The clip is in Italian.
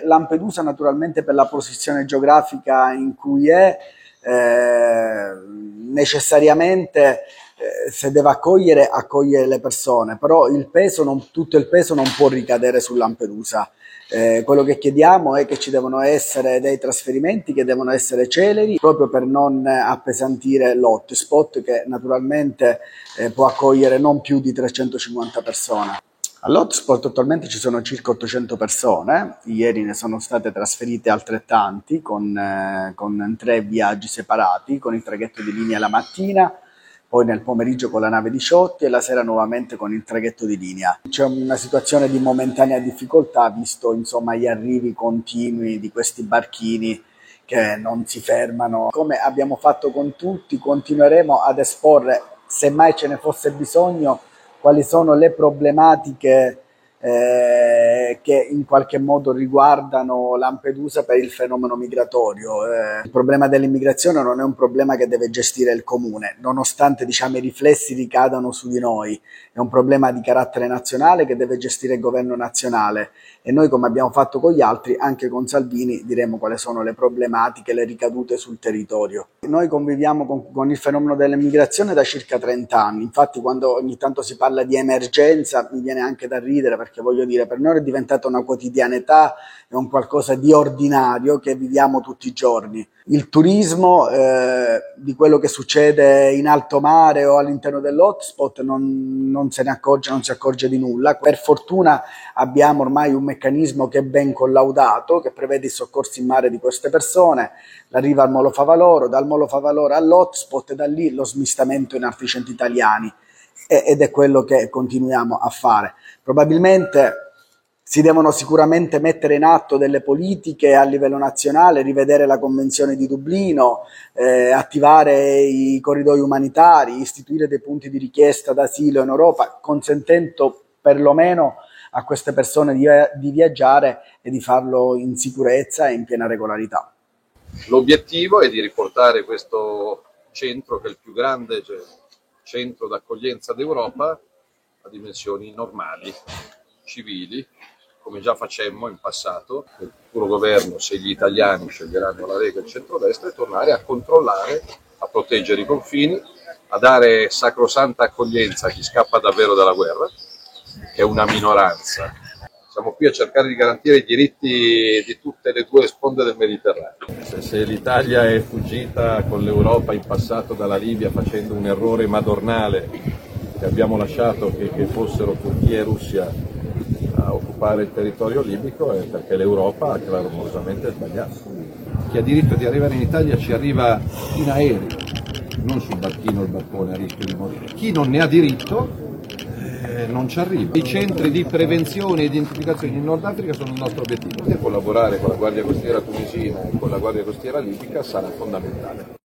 Lampedusa naturalmente per la posizione geografica in cui è, eh, necessariamente eh, se deve accogliere, accoglie le persone, però il peso non, tutto il peso non può ricadere su Lampedusa. Eh, quello che chiediamo è che ci devono essere dei trasferimenti che devono essere celeri proprio per non appesantire l'hotspot che naturalmente eh, può accogliere non più di 350 persone. All'hotspot attualmente ci sono circa 800 persone, ieri ne sono state trasferite altrettanti con, eh, con tre viaggi separati, con il traghetto di linea la mattina, poi nel pomeriggio con la nave di Sciotti e la sera nuovamente con il traghetto di linea. C'è una situazione di momentanea difficoltà visto insomma, gli arrivi continui di questi barchini che non si fermano. Come abbiamo fatto con tutti, continueremo ad esporre, se mai ce ne fosse bisogno, quali sono le problematiche eh, che in qualche modo riguardano Lampedusa per il fenomeno migratorio. Eh, il problema dell'immigrazione non è un problema che deve gestire il comune, nonostante diciamo, i riflessi ricadano su di noi, è un problema di carattere nazionale che deve gestire il governo nazionale e noi come abbiamo fatto con gli altri, anche con Salvini, diremo quali sono le problematiche, le ricadute sul territorio. Noi conviviamo con, con il fenomeno dell'immigrazione da circa 30 anni, infatti quando ogni tanto si parla di emergenza mi viene anche da ridere perché voglio dire, per noi è diventata una quotidianità, è un qualcosa di ordinario che viviamo tutti i giorni. Il turismo eh, di quello che succede in alto mare o all'interno dell'hotspot non, non se ne accorge, non si accorge di nulla. Per fortuna abbiamo ormai un meccanismo che è ben collaudato, che prevede i soccorsi in mare di queste persone, l'arrivo al Molo Favaloro, dal Molo Favaloro all'hotspot e da lì lo smistamento in altri centri italiani ed è quello che continuiamo a fare. Probabilmente si devono sicuramente mettere in atto delle politiche a livello nazionale, rivedere la Convenzione di Dublino, eh, attivare i corridoi umanitari, istituire dei punti di richiesta d'asilo in Europa, consentendo perlomeno a queste persone di, di viaggiare e di farlo in sicurezza e in piena regolarità. L'obiettivo è di riportare questo centro, che è il più grande cioè, centro d'accoglienza d'Europa, a dimensioni normali, civili, come già facemmo in passato, nel futuro governo, se gli italiani sceglieranno la Lega e il centrodestra, e tornare a controllare, a proteggere i confini, a dare sacrosanta accoglienza a chi scappa davvero dalla guerra, che è una minoranza. Siamo qui a cercare di garantire i diritti di tutte le due sponde del Mediterraneo. Se l'Italia è fuggita con l'Europa in passato dalla Libia facendo un errore madornale che abbiamo lasciato che, che fossero Turchia e Russia a occupare il territorio libico è perché l'Europa ha clamorosamente sbagliato. Chi ha diritto di arrivare in Italia ci arriva in aereo, non sul barchino o il barcone a rischio di morire. Chi non ne ha diritto eh, non ci arriva. I centri di prevenzione e identificazione in Nord Africa sono il nostro obiettivo e collaborare con la Guardia Costiera tunisina e con la Guardia Costiera libica sarà fondamentale.